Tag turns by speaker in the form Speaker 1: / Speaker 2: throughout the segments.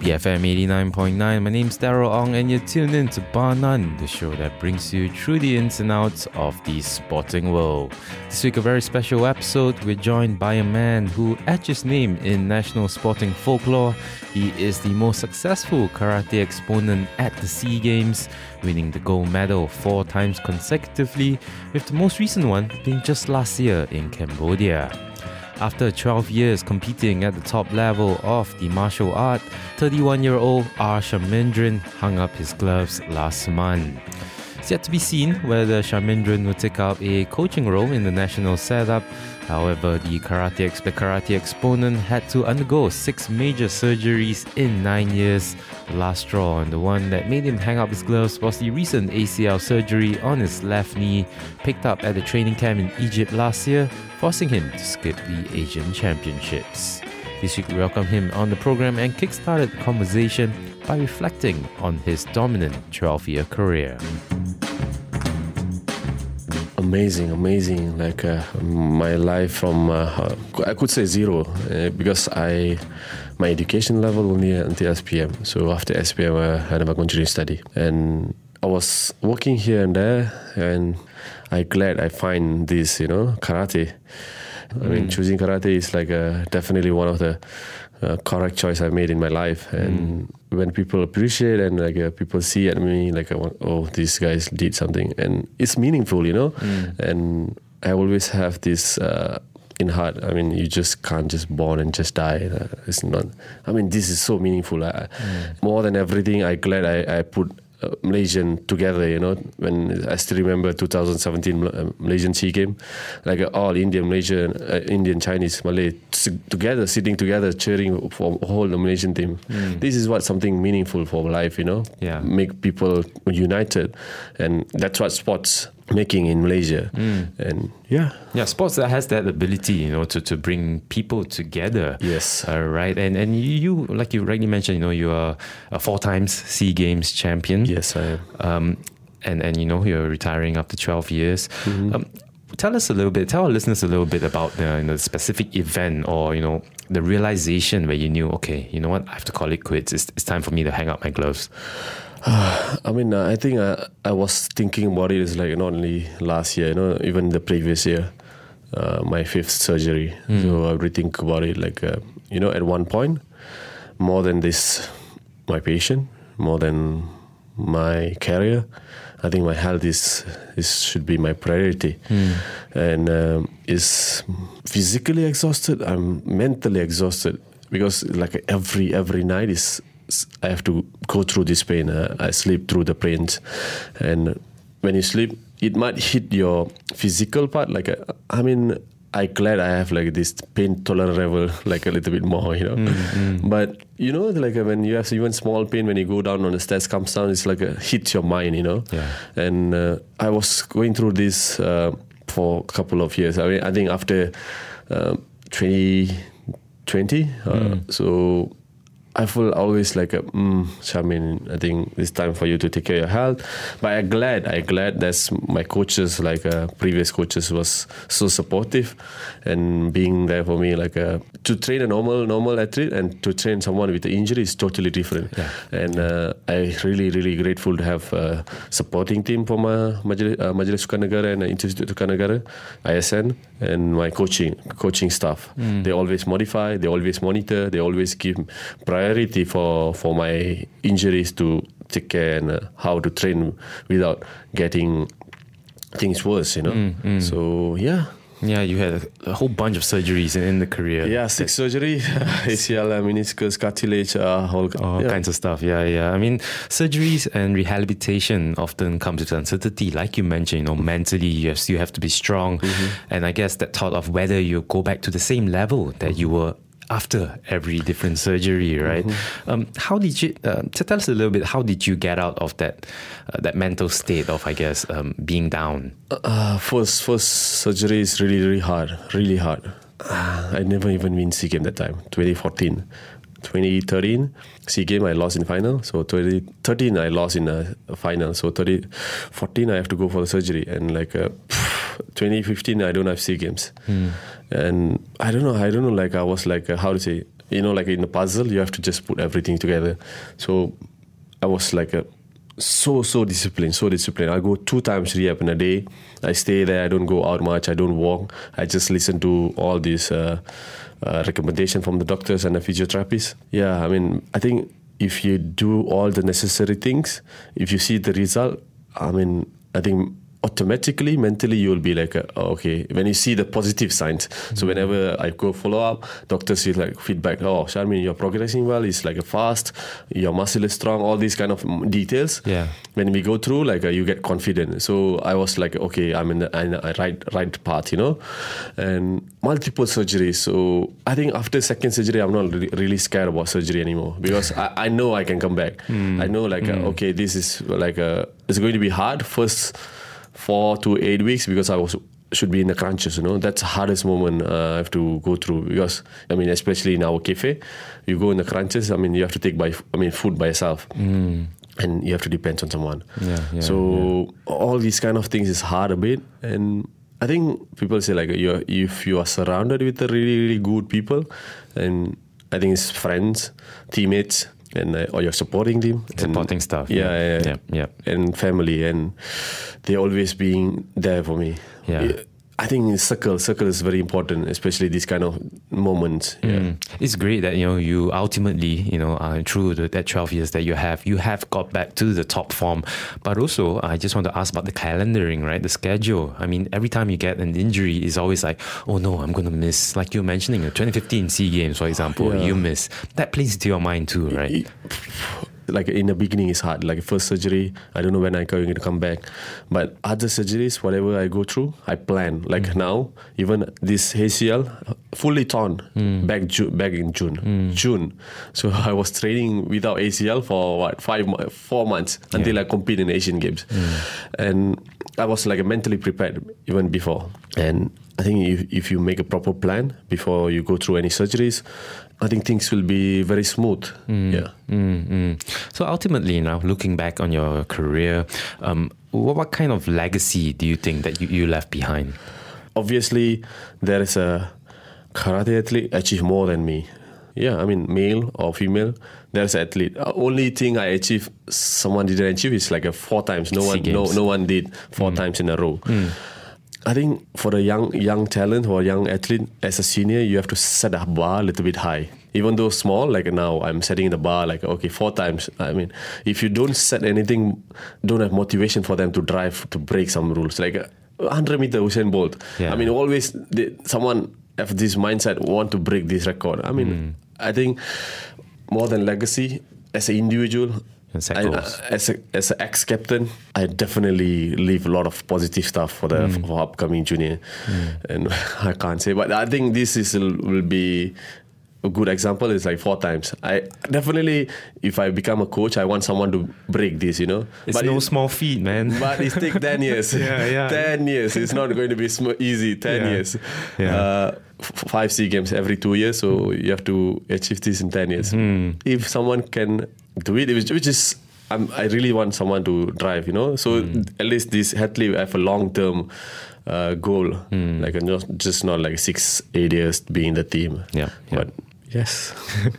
Speaker 1: BFM 89.9. My name's Daryl Ong, and you're tuned in to Bar None, the show that brings you through the ins and outs of the sporting world. This week, a very special episode. We're joined by a man who etched his name in national sporting folklore. He is the most successful karate exponent at the SEA Games, winning the gold medal four times consecutively, with the most recent one being just last year in Cambodia. After 12 years competing at the top level of the martial art, 31 year old R. Hung up his gloves last month. It's yet to be seen whether Sharmendran will take up a coaching role in the national setup. However, the karate, ex- the karate exponent had to undergo six major surgeries in nine years. The last straw and the one that made him hang up his gloves was the recent ACL surgery on his left knee, picked up at the training camp in Egypt last year, forcing him to skip the Asian Championships. This week, we welcome him on the program and kickstarted the conversation by reflecting on his dominant 12 year career.
Speaker 2: Amazing amazing like uh, my life from uh, i could say zero uh, because i my education level only until spm so after spm uh, i never continued study. And i was working here and there and i glad i find this you know karate. I mean choosing karate is like uh, definitely one of the uh, correct choice I made in my life. And when people appreciate and like uh, people see at me, like, I want, oh, these guys did something, and it's meaningful, you know. And I always have this. Uh, in heart, I mean, you just can't just born and just die. Uh, it's not. I mean, this is so meaningful. I, More than everything, I glad I, I put uh, Malaysian together. You know, when I still remember 2017 uh, Malaysian Sea Game, like uh, all Indian, Malaysian, uh, Indian, Chinese, Malay s- together, sitting together, cheering for whole the Malaysian team. This is what something meaningful for life. You know,
Speaker 1: Yeah.
Speaker 2: make people united, and that's what sports making in Malaysia. And yeah,
Speaker 1: Yeah, sports that has that ability, you know, to, to bring people together.
Speaker 2: Yes.
Speaker 1: Uh, right. And and you, like you rightly mentioned, you know, you are a four times Sea Games champion.
Speaker 2: yes, I am.
Speaker 1: Um, and and you know you're retiring after 12 years.
Speaker 2: Mm-hmm.
Speaker 1: Um, tell us a little bit. Tell our listeners a little bit about the, you know, specific event or you know the realization where you knew, okay, you know what, I have to call it quits. It's, it's time for me to hang up my gloves.
Speaker 2: I mean, uh, I think uh, I was thinking about it is like not only last year, you know, even the previous year, uh, my fifth surgery. So I really think about it like, uh, you know, at one point, more than this, my patient, more than my career. I think my health is, is should be my priority, and um, is physically exhausted. I'm mentally exhausted because like every every night is I have to go through this pain. Uh, I sleep through the pains, and when you sleep, it might hit your physical part. Like uh, I mean, I glad I have like this pain tolerance level, like a little bit more, you know. But you know, like uh, when you have even small pain, when you go down on the stairs, comes down, it's like a hits your mind, you know.
Speaker 1: Yeah.
Speaker 2: And uh, I was going through this uh, for a couple of years. I mean, I think after uh, 2020, uh, so I feel always like, a, mm, Shamin, I think it's time for you to take care of your health. But I'm glad, I'm glad that's my coaches, like uh, previous coaches, was so supportive and being there for me. Like uh, to train a normal normal athlete and to train someone with an injury is totally different.
Speaker 1: Yeah.
Speaker 2: And uh, I really really grateful to have a supporting team from uh, Majlis, uh, Majlis Sukan Negara and Institute Sukan Negara, ISN, and my coaching coaching staff. They always modify, they always monitor, they always give priority for for my injuries to take care and uh, how to train without getting things worse. You know. So yeah.
Speaker 1: Yeah, you had a, a whole bunch of surgeries in, in the career.
Speaker 2: Yeah, six surgery, ACL, uh, meniscus, cartilage, uh, whole
Speaker 1: All
Speaker 2: yeah.
Speaker 1: kinds of stuff. Yeah, yeah. I mean, surgeries and rehabilitation often comes with uncertainty. Like you mentioned, you know, mentally you have, still have to be strong. And I guess that thought of whether you go back to the same level that you were after every different surgery, right? Um, how did you uh, tell us a little bit? How did you get out of that uh, that mental state of, I guess, um, being down?
Speaker 2: Uh, first, first surgery is really, really hard. Really hard. Uh, I never even win SEA game that time. 2014, 2013 SEA game I lost in final. So 2013 I lost in a, final. So 2014 I have to go for the surgery and like uh, 2015, I don't have SEA Games, and I don't know. I don't know. Like I was like uh, how to say, you know, like in a puzzle, you have to just put everything together. So I was like a so so disciplined, so disciplined. I go two times rehab in a day. I stay there. I don't go out much. I don't walk. I just listen to all these uh, uh, recommendation from the doctors and the physiotherapists. Yeah, I mean, I think if you do all the necessary things, if you see the result, I mean, I think automatically mentally you will be like uh, okay when you see the positive signs. So whenever i go follow up doctors will like feedback oh Sharmin you're progressing well. It's like a fast. Your muscle is strong. All these kind of mm, details.
Speaker 1: Yeah.
Speaker 2: when we go through like uh, you get confident. So i was like okay i'm in the, in the right right path you know? And multiple surgeries. So i think after second surgery i'm not really, really scared about surgery anymore because I, I know i can come back. I know like uh, okay this is like uh, it's going to be hard. First four to eight weeks because i was should be in the crunches, you know. That's the hardest moment uh, I have to go through because I mean, especially in our cafe, you go in the crunches. I mean, you have to take by, I mean, food by yourself, and you have to depend on someone.
Speaker 1: Yeah, yeah,
Speaker 2: so all these kind of things is hard a bit, and I think people say like you if you are surrounded with the really really good people, and I think it's friends, teammates, and uh, or you're supporting them, and-
Speaker 1: Supporting staff,
Speaker 2: yeah,
Speaker 1: yeah.
Speaker 2: yeah,
Speaker 1: Yeah, yeah.
Speaker 2: and family, and they're always being there for me.
Speaker 1: Yeah.
Speaker 2: I think circle circle is very important, especially these kind of moments. Yeah.
Speaker 1: Mm. It's great that you know you ultimately you know uh, through the, that 12 years that you have you have got back to the top form but also I just want to ask about the calendaring right the schedule I mean every time you get an injury it's always like oh no I'm gonna miss like you're mentioning the 2015 SEA Games for example
Speaker 2: Yeah.
Speaker 1: you miss that plays into your mind too right
Speaker 2: like in the beginning it's hard. Like first surgery i don't know when i'm going to come back. But other surgeries whatever i go through i plan. Like
Speaker 1: Mm.
Speaker 2: now even this acl fully torn
Speaker 1: Mm.
Speaker 2: back Ju- back in june. June. So i was training without acl for what five four months until i compete in asian games.
Speaker 1: Mm.
Speaker 2: and i was like mentally prepared even before. And i think if, if you make a proper plan before you go through any surgeries i think things will be very smooth. Yeah.
Speaker 1: Mm, mm. So ultimately, now looking back on your career, um, what, what kind of legacy do you think that you, you left behind?
Speaker 2: obviously there is a karate athlete achieved more than me. Yeah i mean male or female there's an athlete. Uh, only thing i achieved, someone didn't achieve is like a four times. No
Speaker 1: SEA
Speaker 2: one no, no one did four times in a row I think for the young young talent or young athlete as a senior, you have to set a bar a little bit high. Even though small, like now I'm setting the bar like okay four times. I mean, if you don't set anything, don't have motivation for them to drive to break some rules. Like uh, 100 meter Usain Bolt.
Speaker 1: Yeah.
Speaker 2: I mean, always they, someone have this mindset want to break this record. I mean, I think more than legacy as an individual.
Speaker 1: Set
Speaker 2: I-
Speaker 1: goals.
Speaker 2: as a as an ex captain, I definitely leave a lot of positive stuff for the for upcoming junior, and I can't say, but I think this is will be a good example. Is like four times. I definitely, if I become a coach, I want someone to break this. You know,
Speaker 1: It's
Speaker 2: but
Speaker 1: no
Speaker 2: it-
Speaker 1: small feat, man.
Speaker 2: but it take 10 years.
Speaker 1: Yeah, yeah.
Speaker 2: 10 years. It's not going to be sm- easy. 10
Speaker 1: Yeah.
Speaker 2: years.
Speaker 1: Yeah.
Speaker 2: Uh, f- five SEA games every two years. So you have to achieve this in 10 years.
Speaker 1: Hmm.
Speaker 2: If someone can do it, which, which is, I'm, I really want someone to drive, you know. So
Speaker 1: Hmm.
Speaker 2: at least this athlete have a long term uh, goal,
Speaker 1: Hmm.
Speaker 2: like not, just not like six, eight years being the team.
Speaker 1: Yeah, yeah.
Speaker 2: But yes.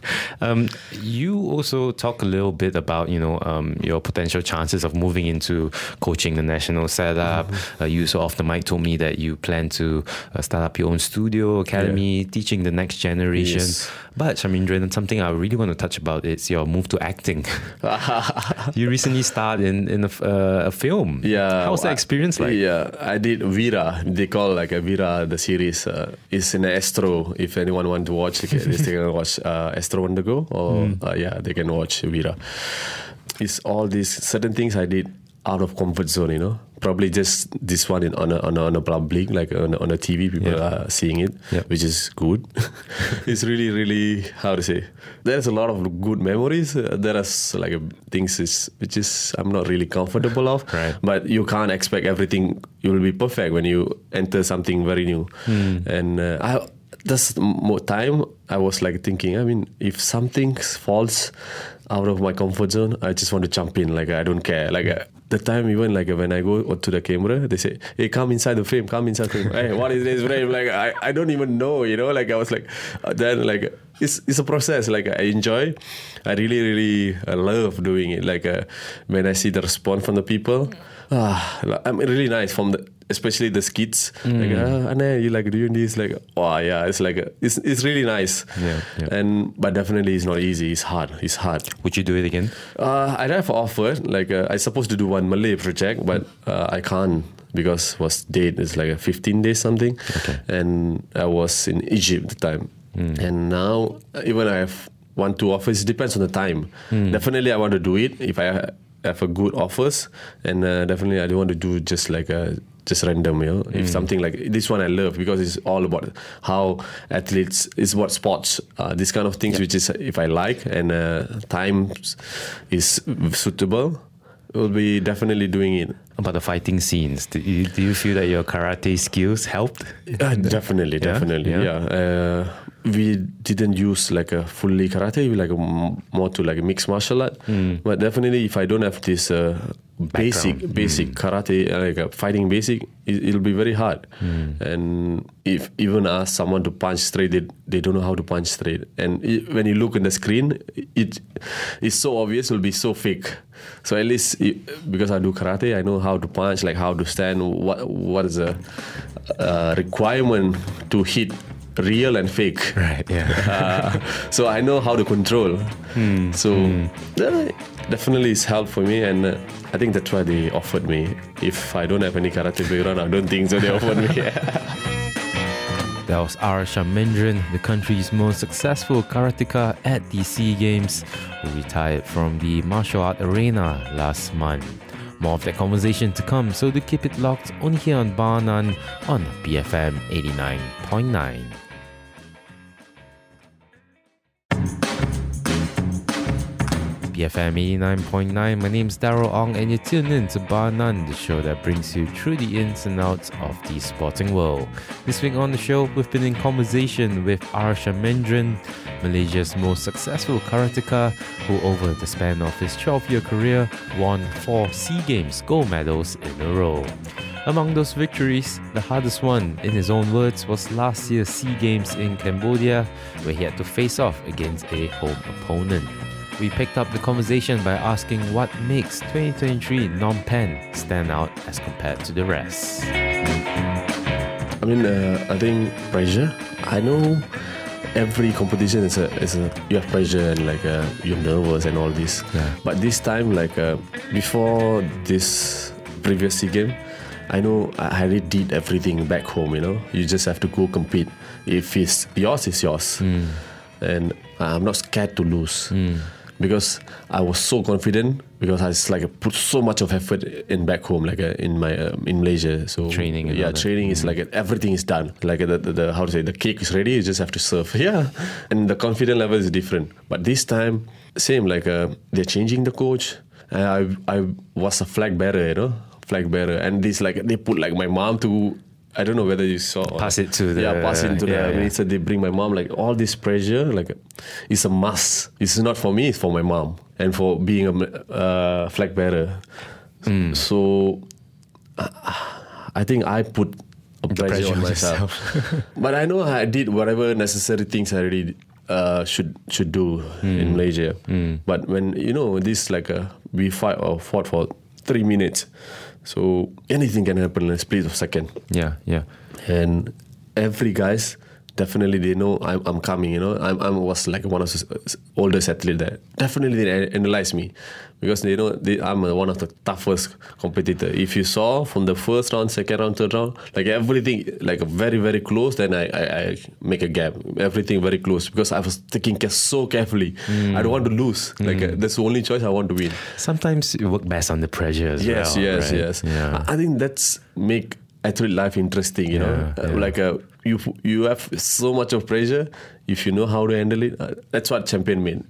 Speaker 1: Um, you also talk a little bit about you know um, your potential chances of moving into coaching the national setup.
Speaker 2: Mm-hmm.
Speaker 1: Uh, you so off the mic told me that you plan to uh, start up your own studio academy, teaching the next generation.
Speaker 2: Yes.
Speaker 1: But Sharmendran, something I really want to touch about is your move to acting. you recently starred in in a, uh, a film.
Speaker 2: Yeah.
Speaker 1: how was that
Speaker 2: I-
Speaker 1: experience like?
Speaker 2: Yeah, I did Vira. They call like a Vira. The series uh, is in Astro. If anyone want to watch, can, they can watch uh, Astro on go, or
Speaker 1: Hmm.
Speaker 2: uh, yeah, they can watch Vira. It's all these certain things I did out of comfort zone. You know, probably just this one in, on a on a, on a public like on a, on a TV. People
Speaker 1: Yeah.
Speaker 2: are seeing it,
Speaker 1: Yeah.
Speaker 2: which is good. it's really really how to say. There's a lot of good memories. Uh, there are like uh, things is which is I'm not really comfortable of.
Speaker 1: Right.
Speaker 2: But you can't expect everything you will be perfect when you enter something very new. And uh, I this more time I was like thinking. I mean, if something falls out of my comfort zone, I just want to jump in. Like I don't care. Like uh, the time even like when I go to the camera, they say, "Hey, come inside the frame, come inside the frame." hey, what is this frame? Like I, I don't even know, you know. Like I was like, uh, then like it's it's a process. Like I enjoy, I really really uh, love doing it. Like uh, when I see the response from the people, ah, I'm really nice from the especially the skits. Like, ah, Anna, you like doing this? Like, oh yeah, it's like a, it's it's really nice.
Speaker 1: Yeah, yeah.
Speaker 2: And but definitely it's not easy. It's hard. It's hard.
Speaker 1: Would you do it again?
Speaker 2: Uh, I have offered like uh, I supposed to do one Malay project, but uh, I can't because was date is like a 15 days something, and I was in Egypt at the time, and now uh, even I have one two offers. It depends on the time. Definitely, I want to do it if I have a good offers, and uh, definitely I don't want to do just like a just random, you know. If something like this one I love because it's all about how athletes is what sports, uh, this kind of things, which is if I like and uh, time is suitable, will be definitely doing it.
Speaker 1: About the fighting scenes, do you, do you feel that your karate skills helped?
Speaker 2: Uh, definitely,
Speaker 1: Yeah?
Speaker 2: definitely,
Speaker 1: Yeah?
Speaker 2: yeah. Uh, we didn't use like a fully karate, we like a more to like a mixed martial art. But definitely, if I don't have this uh, basic basic karate, uh, like fighting basic, it, it'll be very hard. And if even ask someone to punch straight, they, they don't know how to punch straight. And i when you look in the screen, it it's so obvious, it'll be so fake. So at least i- because I do karate, I know how to punch, like how to stand, what what is the uh, requirement to hit real and fake.
Speaker 1: Right, yeah.
Speaker 2: Uh, so I know how to control. So uh, definitely it's help for me, and uh, I think that's why they offered me. If I don't have any karate background, I don't think so. They offered me.
Speaker 1: That was R. Sharmendran, the country's most successful karateka at the SEA Games, who retired from the martial art arena last month. More of that conversation to come, so do keep it locked on here on Bar None on BFM 89.9. BFM 89.9. My name's Daryl Ong, and you're tuned in to Bar None, the show that brings you through the ins and outs of the sporting world. This week on the show, we've been in conversation with R. Sharmendran, Malaysia's most successful karateka, who over the span of his 12 year career won four SEA Games gold medals in a row. Among those victories, the hardest one, in his own words, was last year's SEA Games in Cambodia, where he had to face off against a home opponent. We picked up the conversation by asking what makes 2023 Phnom Penh stand out as compared to the rest.
Speaker 2: I mean, uh, I think pressure. I know every competition is a is a you have pressure and like uh, you're nervous and all this.
Speaker 1: Yeah.
Speaker 2: But this time, like uh, before this previous SEA game, I know I already did everything back home. You know, you just have to go compete. If it's yours, it's yours, and I'm not scared to lose. Because I was so confident because I just like put so much of effort in back home, like uh, in my uh, in Malaysia. So
Speaker 1: Training
Speaker 2: yeah,
Speaker 1: that.
Speaker 2: training is like everything is done. Like the, the, the how to say the cake is ready. You just have to serve. Yeah, and the confidence level is different. But this time, same. Like uh, they're changing the coach. And I I was a flag bearer, you know, flag bearer, and this like they put like my mom to. I don't know whether you saw.
Speaker 1: Pass it to the-
Speaker 2: yeah, pass it to
Speaker 1: yeah,
Speaker 2: the
Speaker 1: yeah.
Speaker 2: minister. They bring my mom like all this pressure. Like it's a must. It's not for me. It's for my mom and for being a uh, flag bearer.
Speaker 1: Hmm.
Speaker 2: So I think I put a pressure,
Speaker 1: pressure
Speaker 2: on myself. but I know I did whatever necessary things I already uh, should should do
Speaker 1: Hmm.
Speaker 2: in Malaysia. But when you know this like a we fight or fought for three minutes, so anything can happen in a split of second.
Speaker 1: Yeah, yeah.
Speaker 2: And every guys definitely they know I'm, I'm coming. You know, I'm I was like one of the oldest athlete there. Definitely they analyze me because they know they, I'm one of the toughest competitor. If you saw from the first round, second round, third round, like everything like very very close, then I I, I make a gap. Everything very close because I was taking care so carefully. I don't want to lose. Like uh, that's the only choice I want to win.
Speaker 1: Sometimes you work best under pressure as
Speaker 2: Yes,
Speaker 1: well.
Speaker 2: yes,
Speaker 1: right?
Speaker 2: yes.
Speaker 1: Yeah.
Speaker 2: I I think that's make athlete life interesting. You know,
Speaker 1: Yeah,
Speaker 2: Uh,
Speaker 1: yeah.
Speaker 2: like uh, you you have so much of pressure. If you know how to handle it, uh, that's what champion mean.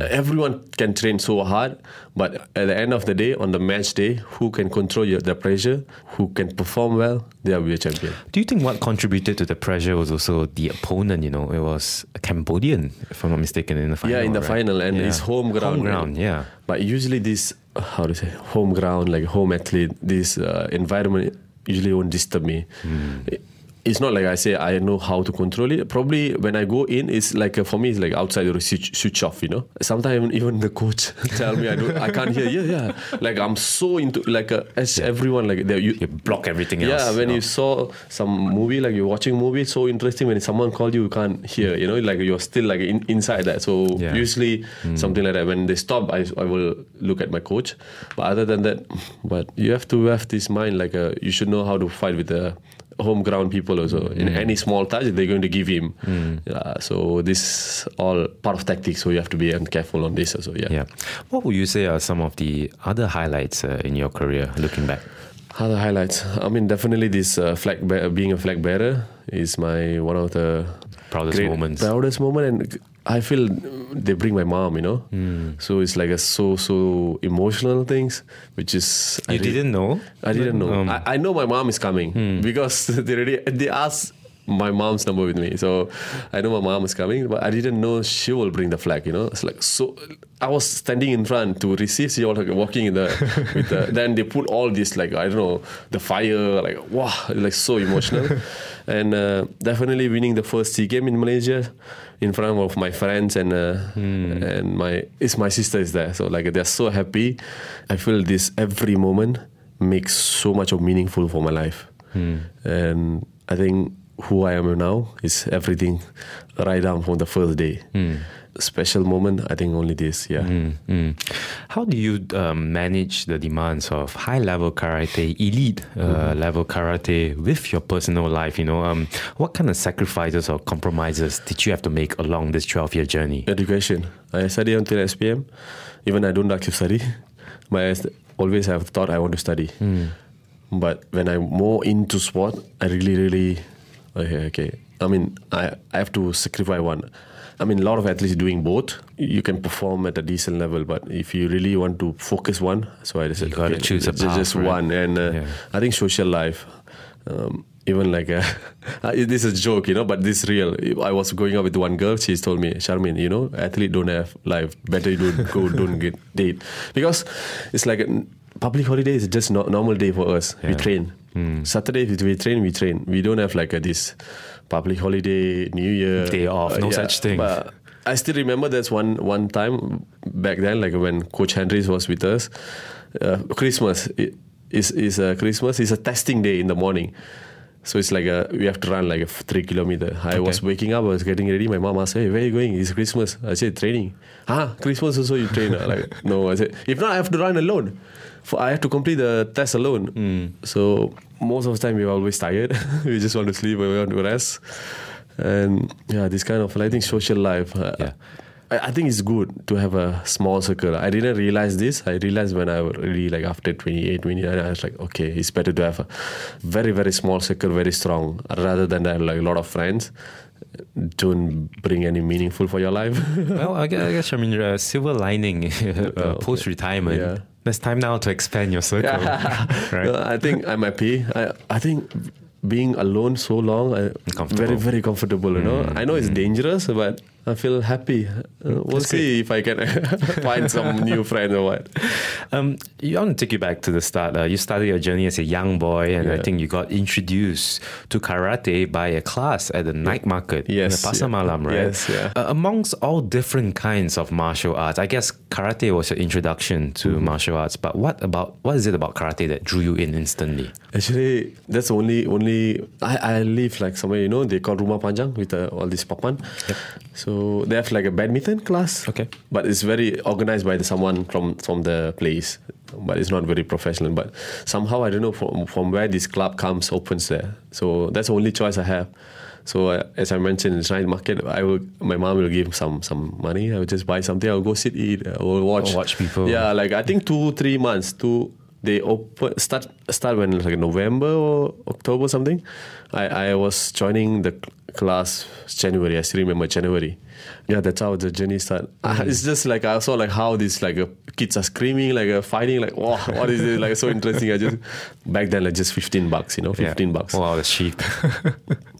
Speaker 2: Uh, everyone can train so hard, but at the end of the day, on the match day, who can control your, the pressure, who can perform well, they will be a champion.
Speaker 1: Do you think what contributed to the pressure was also the opponent? You know, it was a Cambodian, if I'm not mistaken, in the final.
Speaker 2: yeah, in the
Speaker 1: right?
Speaker 2: final, and
Speaker 1: Yeah.
Speaker 2: it's home ground.
Speaker 1: Home ground, yeah.
Speaker 2: But usually this, uh, how to say, home ground, like home athlete, this uh, environment usually won't disturb me.
Speaker 1: Hmm.
Speaker 2: It- It's not like I say I know how to control it. Probably when I go in, it's like uh, for me, it's like outside or switch, switch off. You know, sometimes even the coach tell me I don't, I can't hear. Yeah, yeah. Like I'm so into like uh, as everyone like they, you,
Speaker 1: You block everything
Speaker 2: yeah,
Speaker 1: else.
Speaker 2: Yeah, when
Speaker 1: know.
Speaker 2: you saw some movie, like you're watching movie, it's so interesting. When someone called you, you can't hear. You know, like you're still like in, inside that. So
Speaker 1: Yeah.
Speaker 2: usually something like that. When they stop, I, I will look at my coach. But other than that, but you have to have this mind. Like uh, you should know how to fight with the home ground people also. In any small touch, they're going to give him. Yeah, so this all part of tactics. So you have to be careful on this also. Yeah.
Speaker 1: Yeah. What would you say are some of the other highlights uh, in your career looking back?
Speaker 2: Other highlights. I mean, definitely this uh, flag being a flag bearer is my one of the
Speaker 1: Proudest
Speaker 2: great-
Speaker 1: moments.
Speaker 2: Proudest moment, and I feel they bring my mom. You know,
Speaker 1: Hmm.
Speaker 2: so it's like a so so emotional things, which is I
Speaker 1: You
Speaker 2: re-
Speaker 1: didn't know?
Speaker 2: I didn't know.
Speaker 1: Um,
Speaker 2: I, I know my mom is coming
Speaker 1: Hmm.
Speaker 2: because they already they asked my mom's number with me, so I know my mom is coming, but I didn't know she will bring the flag. You know, it's like so. I was standing in front to receive. She was like walking in the with the. Then they put all this like I don't know the fire like wow like so emotional, and uh, definitely winning the first sea game in Malaysia in front of my friends and uh, and my it's my sister is there. So like they're so happy. I feel this every moment makes so much of meaningful for my life. And i think who i am now is everything right down from the first day special moment i think only this yeah.
Speaker 1: Mm. How do you um, manage the demands of high level karate, elite uh, level karate with your personal life? You know, um, what kind of sacrifices or compromises did you have to make along this 12 year journey?
Speaker 2: education. I study until spm even i don't like to study. But i always have thought i want to study. But when i'm more into sport i really really okay okay. I mean i, I have to sacrifice one I mean, a lot of athletes are doing both. You can perform at a decent level, but if you really want to focus one, so I decided
Speaker 1: You gotta
Speaker 2: okay,
Speaker 1: choose a path,
Speaker 2: just
Speaker 1: right?
Speaker 2: one. And uh,
Speaker 1: Yeah.
Speaker 2: I think social life, um, even like uh, this is a joke, you know, but this is real. I was going out with one girl. She's told me, Charmin, you know, athlete don't have life. Better you don't go, don't get date because it's like a public holiday is just no, normal day for us. We
Speaker 1: Yeah.
Speaker 2: train. Saturday we train, we train. We don't have like a, this public holiday, New Year
Speaker 1: Day off, no such thing.
Speaker 2: But I still remember there's one one time back then, like when Coach Henrys was with us. Uh, Christmas is is a Christmas is a testing day in the morning. So it's like a, we have to run like a three kilometer. I was waking up, I was getting ready. My mom asked, "Hey, where are you going? It's Christmas." I said, "Training." Ah, Christmas also you train? ah?" like no, I said, if not, I have to run alone. For I have to complete the test alone. So most of the time we're always tired. we just want to sleep. We want to rest. And yeah, this kind of I think social life. uh,
Speaker 1: Yeah.
Speaker 2: I, I think it's good to have a small circle. I didn't realize this. I realized when I really like after 28, 29, I was like, okay, it's better to have a very, very small circle, very strong, rather than have like a lot of friends. Don't bring any meaningful for your life.
Speaker 1: well, I guess, I guess I mean, uh, silver lining uh, post retirement.
Speaker 2: Yeah.
Speaker 1: There's time now to expand your circle. right?
Speaker 2: No, I think I'm happy. I, I think being alone so long, I, very, very comfortable. You know, I know it's dangerous, but I feel happy. Uh, we'll
Speaker 1: That's
Speaker 2: see if I can find some new friend or what.
Speaker 1: Um, you want to take you back to the start. Uh, you started your journey as a young boy, and I think you got introduced to karate by a class at the night market
Speaker 2: Yes,
Speaker 1: in Pasar
Speaker 2: yeah.
Speaker 1: Malam, right?
Speaker 2: Yes, yeah.
Speaker 1: Uh, amongst all different kinds of martial arts, I guess karate was your introduction to
Speaker 2: Mm-hmm.
Speaker 1: martial arts. But what about what is it about karate that drew you in instantly?
Speaker 2: Actually, that's only only I, I live like somewhere you know they call Rumah Panjang with uh, all this papan. So they have like a badminton class.
Speaker 1: Okay.
Speaker 2: But it's very organized by the, someone from from the place. But it's not very professional. But somehow I don't know from from where this club comes opens there. So that's the only choice I have. So uh, as I mentioned, in night market, I will. My mom will give some some money. I will just buy something. I'll go sit eat. I will watch.
Speaker 1: Watch people.
Speaker 2: Yeah, like I think two three months. Two they open start start when like November or October something. I I was joining the class January. I still remember January. Yeah, that's how the journey started.
Speaker 1: Mm-hmm.
Speaker 2: It's just like I saw like how these like uh, kids are screaming, like uh, fighting, like wow, what is this? Like so interesting. I just back then like just fifteen bucks, you know,
Speaker 1: Yeah.
Speaker 2: fifteen bucks.
Speaker 1: Wow, that's cheap.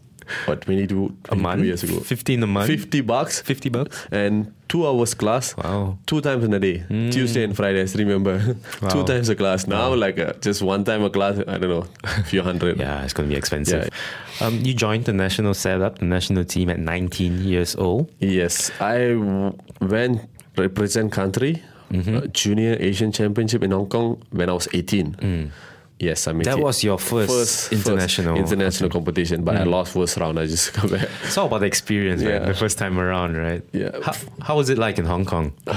Speaker 2: What 22,
Speaker 1: a month?
Speaker 2: years ago?
Speaker 1: 15 a month?
Speaker 2: Fifty bucks.
Speaker 1: 50 bucks?
Speaker 2: and two hours class.
Speaker 1: Wow.
Speaker 2: Two times in a day, Tuesday and Friday. I still remember. two times a class. Now like uh, just one time a class. I don't know, a few hundred.
Speaker 1: Yeah, it's going to be expensive. Um, you joined the national setup, the national team at 19 years old.
Speaker 2: Yes, I went represent country
Speaker 1: Mm-hmm.
Speaker 2: uh, junior Asian Championship in Hong Kong when I was 18. Yes, I mean
Speaker 1: Mm. That was your first first international-
Speaker 2: international competition, but I lost first round. I just come back.
Speaker 1: It's all about the experience, right? The first time around, right?
Speaker 2: Yeah.
Speaker 1: How, how was it like in Hong Kong?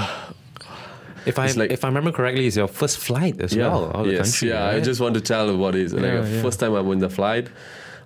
Speaker 1: If I
Speaker 2: like-
Speaker 1: if I remember correctly, it's your first flight as well of the
Speaker 2: yes,
Speaker 1: country.
Speaker 2: yeah. I just want to tell what is like
Speaker 1: Yeah, yeah.
Speaker 2: first time I'm in the flight.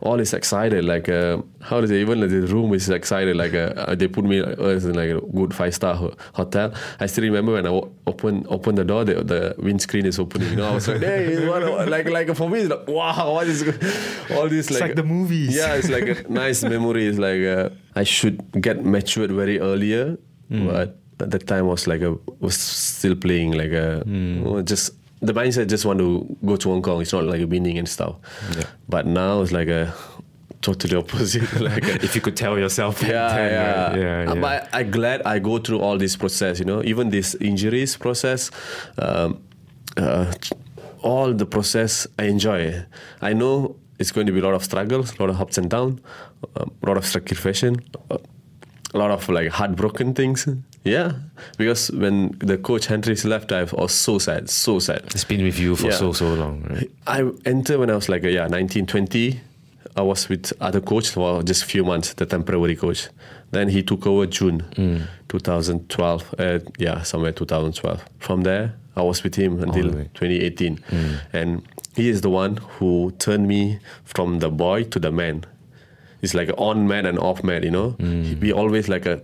Speaker 2: All is excited. Like uh, how does it even the room is excited. Like uh, they put me uh, in like a good five star ho- hotel. I still remember when I open open the door, the, the windscreen is opening. You know, I was like, hey, what, like like for me, it's like wow, what is all this like,
Speaker 1: like the movies.
Speaker 2: Yeah, it's like a nice memory. It's like uh, I should get matured very earlier,
Speaker 1: Hmm.
Speaker 2: but at that time was like a was still playing like a
Speaker 1: Hmm.
Speaker 2: well, just the mindset just want to go to Hong Kong. It's not like a winning and stuff.
Speaker 1: Yeah.
Speaker 2: But now it's like a totally opposite. like a,
Speaker 1: if you could tell yourself, back
Speaker 2: yeah,
Speaker 1: then,
Speaker 2: yeah.
Speaker 1: yeah,
Speaker 2: Uh,
Speaker 1: yeah.
Speaker 2: But I am glad I go through all this process. You know, even this injuries process, um, uh, all the process I enjoy. I know it's going to be a lot of struggles, a lot of ups and downs, a lot of sacrifice, uh, a lot of like heartbroken things. Yeah, because when the coach Henry's left, I was so sad, so sad.
Speaker 1: it's been with you for
Speaker 2: Yeah.
Speaker 1: so so long, right?
Speaker 2: I entered when I was like, yeah, 19, 20. I was with other coach for just a few months, the temporary coach. Then he took over June hmm. 2012, uh, yeah, somewhere 2012. From there, I was with him until
Speaker 1: the way.
Speaker 2: 2018. Hmm. And he is the one who turned me from the boy to the man. It's like on man and off man, you know. Hmm. He be always like a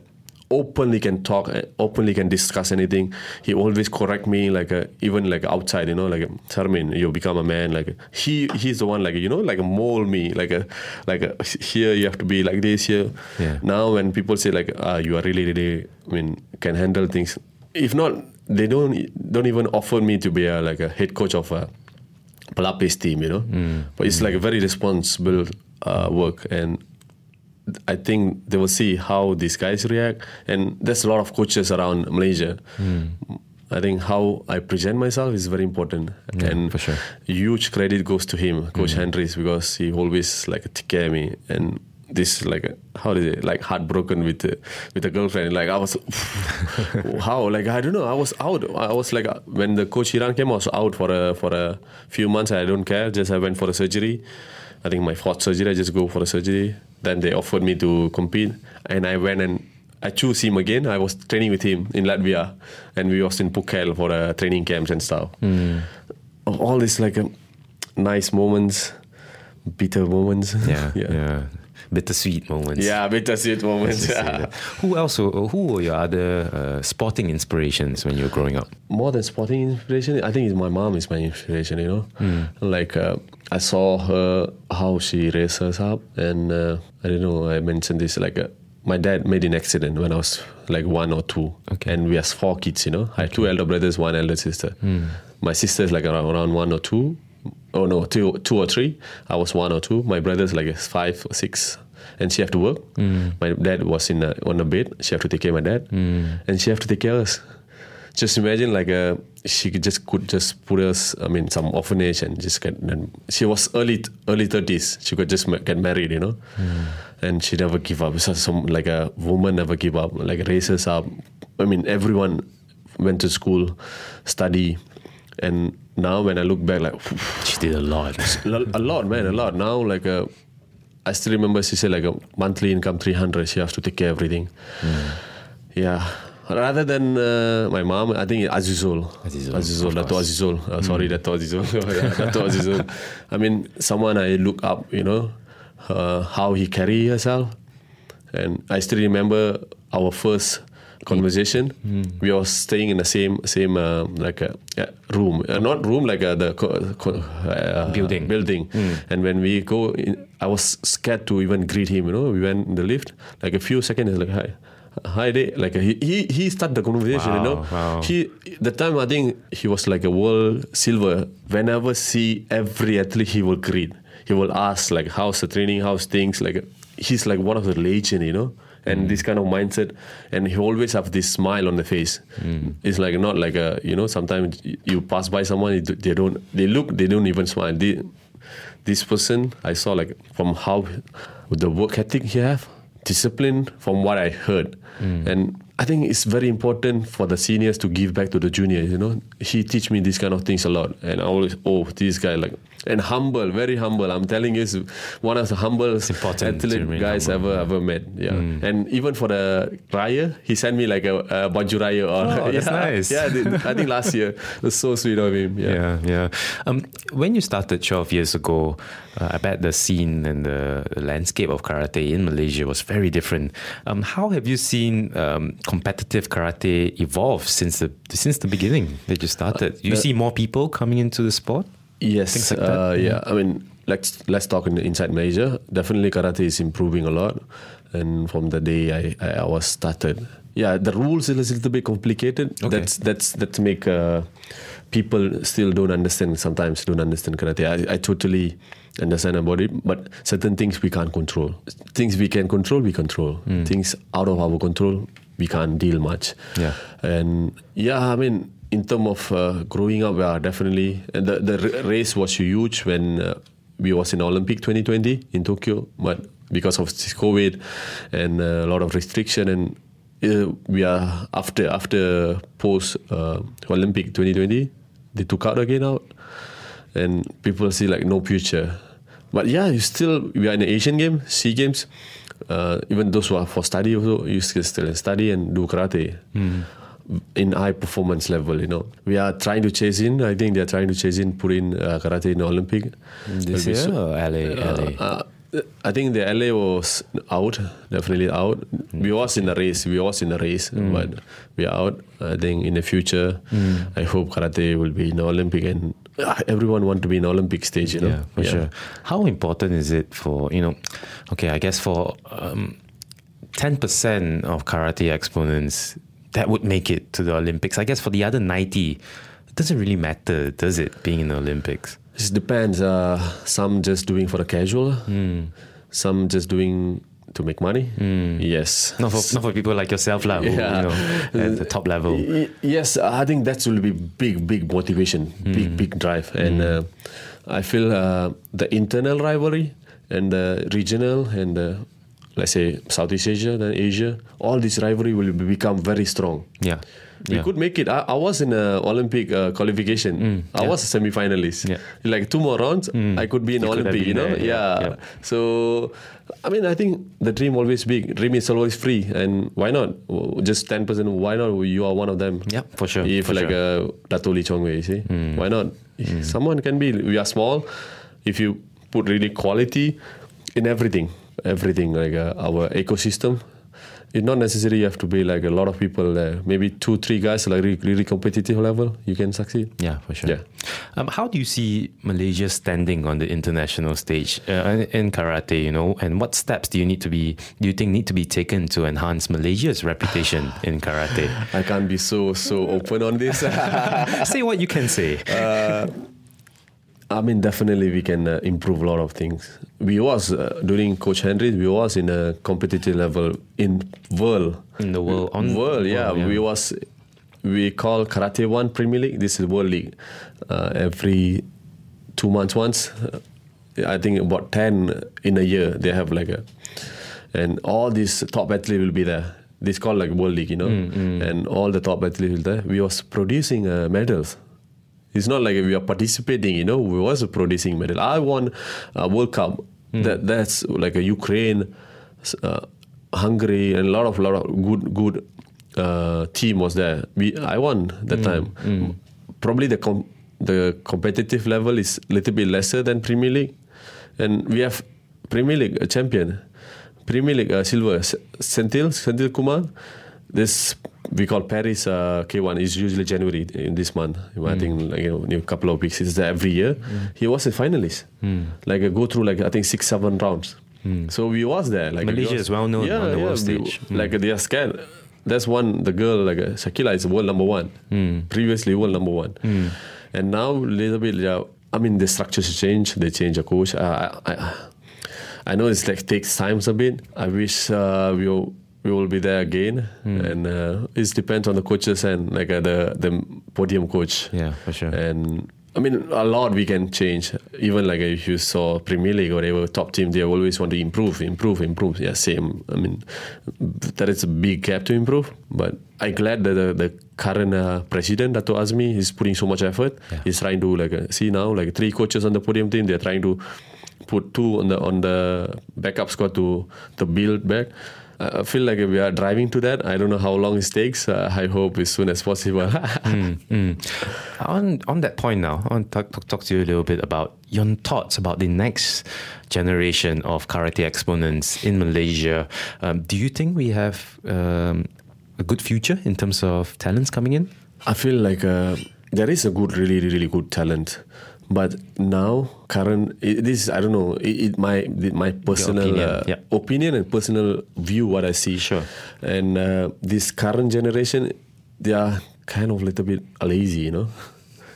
Speaker 2: openly can talk, uh, openly can discuss anything. He always correct me, like a, even like outside, you know, like Sarmin, you become a man. Like he, he's the one, like you know, like mold me, like a, like a, here you have to be like this here.
Speaker 1: Yeah.
Speaker 2: Now when people say like, ah, you are really, really, I mean, can handle things. If not, they don't don't even offer me to be a, like a head coach of a Pelapis team, you know. But it's like a very responsible uh, work, and I think they will see how these guys react. And there's a lot of coaches around Malaysia. Hmm. I think how I present myself is very important,
Speaker 1: Yeah,
Speaker 2: and
Speaker 1: for sure.
Speaker 2: huge credit goes to him, Coach hmm. Henrys, because he always like take care of me. And. This like how is it like heartbroken with the, with a girlfriend. Like I was how? Like I don't know. I was out. I was like when the coach Iran came I was out for a for a few months. I don't care. Just I went for a surgery. I think my fourth surgery I just go for a surgery then they offered me to compete and I went and I chose him again I was training with him in Latvia and we was in Phuket for uh, training camps and stuff all these like um, nice moments bitter moments
Speaker 1: Yeah,
Speaker 2: yeah
Speaker 1: yeah. Bittersweet moments.
Speaker 2: yeah bittersweet moments
Speaker 1: that. Who else? Who were your other uh, sporting inspirations when you were growing up?
Speaker 2: more than sporting inspiration, I think it's my mom is my inspiration. You know, like uh, I saw her how she raised us up, and uh, I don't know. I mentioned this like uh, my dad made an accident when I was like one or two,
Speaker 1: Okay.
Speaker 2: and we have four kids. You know, I have two elder brothers, one elder sister. My sister is like around, around one or two. Oh no, two, two or three. I was one or two. My brother's like five or six, and she have to work. My dad was in a, on a bed. She have to take care of my dad, and she have to take care of us just imagine like uh, she could just could just put us i mean some orphanage and just get and she was early early 30s she could just get married you know? And she never give up. So some like a woman never give up like raises up. I mean everyone went to school study and now when i look back like
Speaker 1: She did a lot.
Speaker 2: a lot man a lot. Now like uh, i still remember she said like a monthly income 300 she has to take care of everything. Yeah rather than uh, my mom i think azizul
Speaker 1: Azizul,
Speaker 2: azizul Dato azizul uh, sorry Dato azizul Dato azizul i mean someone i look up you know uh, how he carry herself and i still remember our first conversation. We were staying in the same same uh, like a room, uh, not room like uh, the co- co- uh,
Speaker 1: Building.
Speaker 2: building. And when we go, in, I was scared to even greet him. You know, we went in the lift. Like a few seconds, he's like hi. Hi day, like he he he started the conversation, you know.
Speaker 1: Wow, wow.
Speaker 2: He the time I think he was like a world silver. Whenever see every athlete, he will greet. He will ask like, "How's the training? How's things?" Like he's like one of the legend, you know. And mm. this kind of mindset, and he always have this smile on the face. Mm. It's like not like a you know. Sometimes you pass by someone, they don't. They look, they don't even smile. They, this person I saw like from how the work ethic he have, discipline from what I heard, mm. and I think it's very important for the seniors to give back to the juniors. You know, he teach me these kind of things a lot, and I always oh this guy like and humble, very humble. I'm telling you, is one of the humblest athlete guys
Speaker 1: humble,
Speaker 2: ever ever met. Yeah, and even for the raya, he sent me like a, a baju raya. Or,
Speaker 1: Oh, that's
Speaker 2: yeah,
Speaker 1: nice.
Speaker 2: Yeah, I think last year it was so sweet of him. Yeah.
Speaker 1: Yeah, yeah. Um, when you started 12 years ago, uh, I bet the scene and the, landscape of karate in Malaysia was very different. Um, how have you seen um, competitive karate evolve since the since the beginning that you started? Do you
Speaker 2: the-
Speaker 1: see more people coming into the sport?
Speaker 2: Yes,
Speaker 1: like
Speaker 2: uh, yeah. I mean, let's let's talk in inside Malaysia. Definitely, karate is improving a lot, and from the day I, I, was started, yeah, the rules is a little bit complicated.
Speaker 1: Okay.
Speaker 2: That's that's that make uh, people still don't understand. Sometimes don't understand karate. I, I totally understand about it, but certain things we can't control. Things we can control, we control.
Speaker 1: Hmm.
Speaker 2: Things out of our control, we can't deal much.
Speaker 1: Yeah.
Speaker 2: And yeah, I mean, in terms of uh, growing up, yeah, definitely. The the race was huge when uh, we was in Olympic 2020 in Tokyo, but because of this COVID and uh, a lot of restriction and uh, we are after after post uh, Olympic 2020, they took out again out, and people see like no future. But yeah, you still we are in the Asian game, Sea Games. Uh, even those who are for study also, you still still study and do karate in high performance level. You know, we are trying to chase in. I think they are trying to chase in, put in uh, karate in the Olympic.
Speaker 1: This year
Speaker 2: so-
Speaker 1: or LA? LA?
Speaker 2: uh, I think the LA was out, definitely out. We was in the race, we was in the race, but we are out. I think in the future, I hope karate will be in the Olympic, and uh, everyone want to be in the Olympic stage. You know,
Speaker 1: Yeah, for sure. How important is it for, you know, okay, I guess for um, 10% of karate exponents, that would make it to the Olympics. I guess for the other 90, it doesn't really matter, does it, being in the Olympics?
Speaker 2: It depends. Uh, some just doing for the casual, some just doing to make money. Yes,
Speaker 1: Not for, not for people like yourself, lah,
Speaker 2: Yeah.
Speaker 1: you know, at the top level.
Speaker 2: Yes, I think that will be big, big motivation, big, big drive, and uh, I feel uh, the internal rivalry and the regional and the, let's say Southeast Asia, then Asia, all this rivalry will become very strong.
Speaker 1: Yeah.
Speaker 2: We
Speaker 1: yeah.
Speaker 2: could make it. I, I was in a Olympic uh, qualification. I
Speaker 1: yeah.
Speaker 2: was a semi-finalist.
Speaker 1: Yeah.
Speaker 2: Like two more rounds, I could be in
Speaker 1: You
Speaker 2: Olympic. You know,
Speaker 1: there,
Speaker 2: yeah. So, I mean, I think the dream always big. Dream is always free, and why not? Just ten percent. Why not? You are one of them.
Speaker 1: Yeah, for sure,
Speaker 2: If
Speaker 1: for
Speaker 2: like
Speaker 1: sure. Hmm.
Speaker 2: uh, Dato Lee Chong Wei, you see, why not? Someone can be. We are small. If you put really quality in everything, everything like uh, our ecosystem. It's not necessary you have to be like a lot of people there. Maybe two, three guys like really, really competitive level, you can succeed.
Speaker 1: Yeah, for sure.
Speaker 2: Yeah.
Speaker 1: Um, how do you see Malaysia standing on the international stage uh, in in karate? You know, and what steps do you need to be? Do you think need to be taken to enhance Malaysia's reputation in karate?
Speaker 2: I can't be so so open on this.
Speaker 1: say what you can say.
Speaker 2: I mean, definitely we can uh, improve a lot of things. We was uh, during Coach Henry, we was in a competitive level in world.
Speaker 1: In the world, on
Speaker 2: world, yeah,
Speaker 1: world, yeah.
Speaker 2: we was we call Karate One Premier League. This is World League. Uh, every two months once, uh, I think about ten in a year they have like a, and all these top athletes will be there. This called like World League, you know,
Speaker 1: Mm,
Speaker 2: and all the top athletes will there. We was producing uh, medals. It's not like we are participating, you know. We was producing medal. I won a World Cup.
Speaker 1: Mm.
Speaker 2: That that's like a Ukraine, uh, Hungary, and a lot of lot of good good uh, team was there. We I won
Speaker 1: Mm,
Speaker 2: that time. Probably the com- the competitive level is a little bit lesser than Premier League, and we have Premier League a champion, Premier League uh, silver S- Senthil Senthil Kumar. This we call Paris uh, K1 is usually January in this month. I think like you know, a couple of weeks. It's there every year. He was a finalist. Like uh, go through like I think six seven rounds. So we was there. Like
Speaker 1: Malaysia
Speaker 2: was-
Speaker 1: is well known on the world
Speaker 2: we-
Speaker 1: stage.
Speaker 2: Like they are scared. That's one. The girl like uh, Syakilla is world number one. Previously world number one, and now little bit. Yeah, I mean the structures change. They change the coach. Uh, I, I, I know it's like takes times a bit. I wish uh, we will, we will be there again, and uh, it depends on the coaches and like uh, the the podium coach.
Speaker 1: Yeah, for sure.
Speaker 2: And I mean, a lot we can change. Even like if you saw Premier League or whatever top team, they always want to improve, improve, improve. Yeah, same. I mean, that is a big gap to improve. But I'm glad that the, the current uh, president, Dato Azmi, is putting so much effort.
Speaker 1: Yeah.
Speaker 2: He's trying to like uh, see now like three coaches on the podium team. They're trying to put two on the on the backup squad to to build back. I feel like we are driving to that. I don't know how long it takes. Uh, I hope as soon as possible.
Speaker 1: Mm. On on that point now, I want to talk, talk, talk to you a little bit about your thoughts about the next generation of karate exponents in Malaysia. Um, do you think we have um, a good future in terms of talents coming in?
Speaker 2: I feel like uh, there is a good, really, really good talent, but now current it, this I don't know it, it my my personal
Speaker 1: opinion,
Speaker 2: uh,
Speaker 1: yeah.
Speaker 2: opinion and personal view what I see.
Speaker 1: Sure.
Speaker 2: And uh, this current generation, they are kind of a little bit lazy, you know.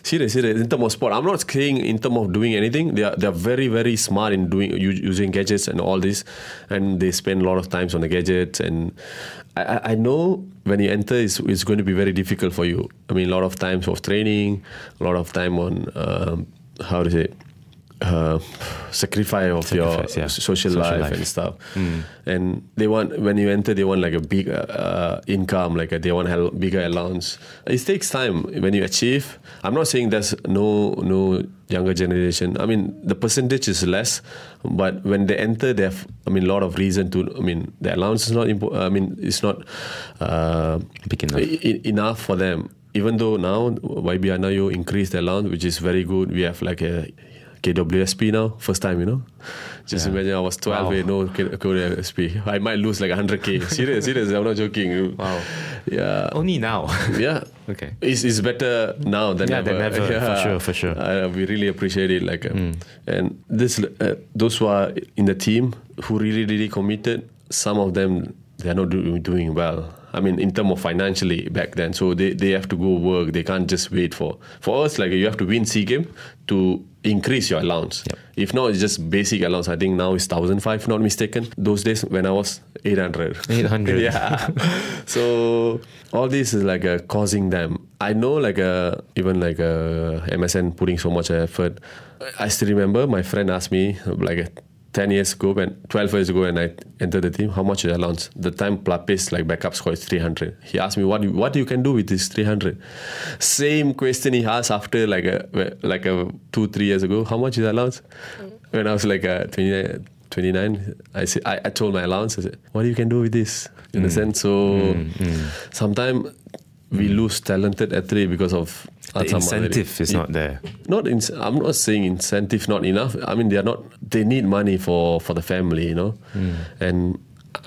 Speaker 2: Serious, serious. In terms of sport, I'm not saying in terms of doing anything. They are they are very very smart in doing using gadgets and all this, and they spend a lot of times on the gadgets. And I, I- I know when you enter, it's, it's going to be very difficult for you. I mean, a lot of times of training, a lot of time on um, how to say. Uh, sacrifice of your
Speaker 1: yeah.
Speaker 2: social,
Speaker 1: Social
Speaker 2: life,
Speaker 1: life.
Speaker 2: and stuff. And they want when you enter, they want like a big uh, income, like a, they want a bigger allowance. It takes time when you achieve. I'm not saying there's no no younger generation. I mean the percentage is less, but when they enter, they have I mean a lot of reason to. I mean the allowance is not. Impo- I mean it's not uh,
Speaker 1: Big enough.
Speaker 2: enough for them. Even though now YB Hannah Yeoh increased the allowance, which is very good. We have like a KWSP now, first time, you know. Just
Speaker 1: Yeah.
Speaker 2: imagine I was 12,
Speaker 1: Wow.
Speaker 2: with no KWSP. I might lose like 100k. serious, serious. I'm not joking.
Speaker 1: Wow.
Speaker 2: Yeah.
Speaker 1: Only now.
Speaker 2: Yeah.
Speaker 1: Okay.
Speaker 2: It's, it's better now than
Speaker 1: Yeah,
Speaker 2: ever.
Speaker 1: than ever, for sure, for sure.
Speaker 2: Uh, we really appreciate it. Like, um, and this, uh, those who are in the team who really, really committed, some of them they're not do, doing well. I mean, in terms of financially back then, so they, they have to go work. They can't just wait for for us. Like you have to win Sea Game to increase your allowance.
Speaker 1: Yep.
Speaker 2: If not, it's just basic allowance. I think now it's thousand five, not mistaken. Those days when I was eight hundred.
Speaker 1: 800.
Speaker 2: yeah. so all this is like uh, causing them. I know like uh, even like uh, MSN putting so much effort. I still remember my friend asked me like 10 years ago when 12 years ago when I entered the team how much is allowance the time Pelapis like backup score is 300 he asked me what you, what you can do with this 300 same question he asked after like a like a two three years ago. How much is allowance when I was like uh, 29 29 I, said, I I told my allowance I said what you can do with this?
Speaker 1: Mm.
Speaker 2: in a sense so sometimes we lose talented athlete because of
Speaker 1: The incentive is not there.
Speaker 2: not in, I'm not saying incentive not enough. I mean they are not they need money for for the family, you know. Hmm. And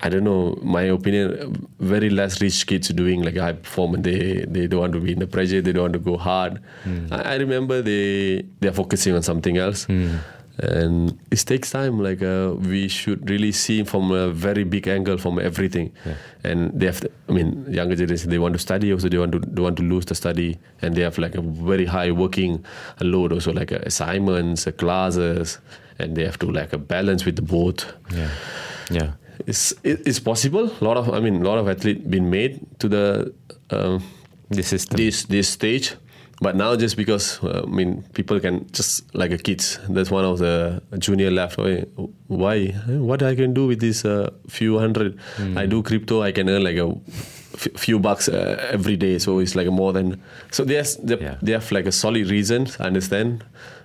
Speaker 2: I don't know, my opinion very less rich kids doing like high performance. They they don't want to be in the pressure, they don't want to go hard. Hmm. I, I remember they they're focusing on something else. Hmm. And it takes time. Like uh, we should really see from a very big angle from everything, and they have. To, I mean, younger generation they want to study also. They want to they want to lose the study, and they have like a very high working load also, like uh, assignments, uh, classes, and they have to like a balance with the both.
Speaker 1: Yeah. Yeah.
Speaker 2: It's it, it's possible. A lot of I mean, a lot of athletes been made to the um,
Speaker 1: The system.
Speaker 2: this this stage. But now, just because uh, I mean, people can just like a kids. That's one of the junior left. "Oi, Why? What I can do with this uh, few hundred? I do crypto. I can earn like a f- few bucks uh, every day. So it's like more than. So there's they,
Speaker 1: Yeah.
Speaker 2: they have like a solid reason. I understand.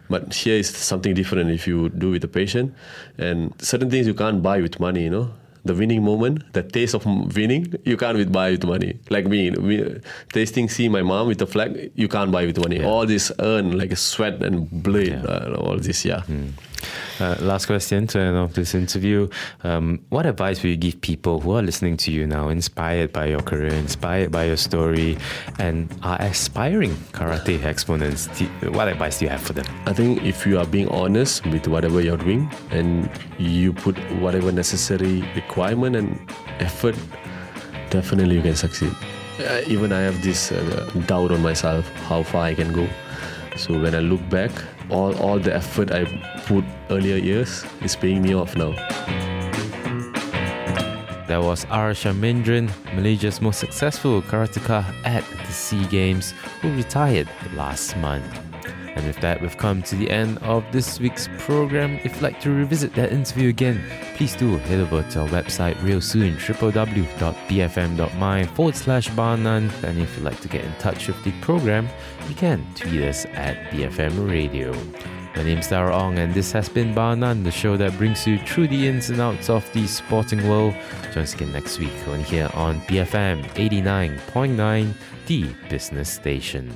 Speaker 2: But here is something different if you do with the patient, and certain things you can't buy with money. You know, the winning moment, the taste of winning, you can't buy with money. Like me, we, tasting see my mom with the flag, you can't buy with money.
Speaker 1: Yeah.
Speaker 2: All this earn like sweat and blood,
Speaker 1: Yeah.
Speaker 2: uh, all this, yeah.
Speaker 1: Uh, last question to end off this interview. Um, what advice will you give people who are listening to you now, inspired by your career, inspired by your story, and are aspiring karate exponents? Do- What advice do you have for them?
Speaker 2: I think if you are being honest with whatever you're doing and you put whatever necessary requirement and effort, definitely you can succeed. Uh, even I have this uh, doubt on myself how far I can go. So when I look back, all, all the effort I put earlier years is paying me off now.
Speaker 1: That was R. Sharmendran, Malaysia's most successful karateka at the SEA Games, who retired last month. And with that, we've come to the end of this week's program. If you'd like to revisit that interview again, please do head over to our website real soon, www.bfm.my forward slash barnone. And if you'd like to get in touch with the program, you can tweet us at BFM Radio. My name's Dara Ong, and this has been Bar None, the show that brings you through the ins and outs of the sporting world. Join us again next week on here on BFM 89.9, the business station.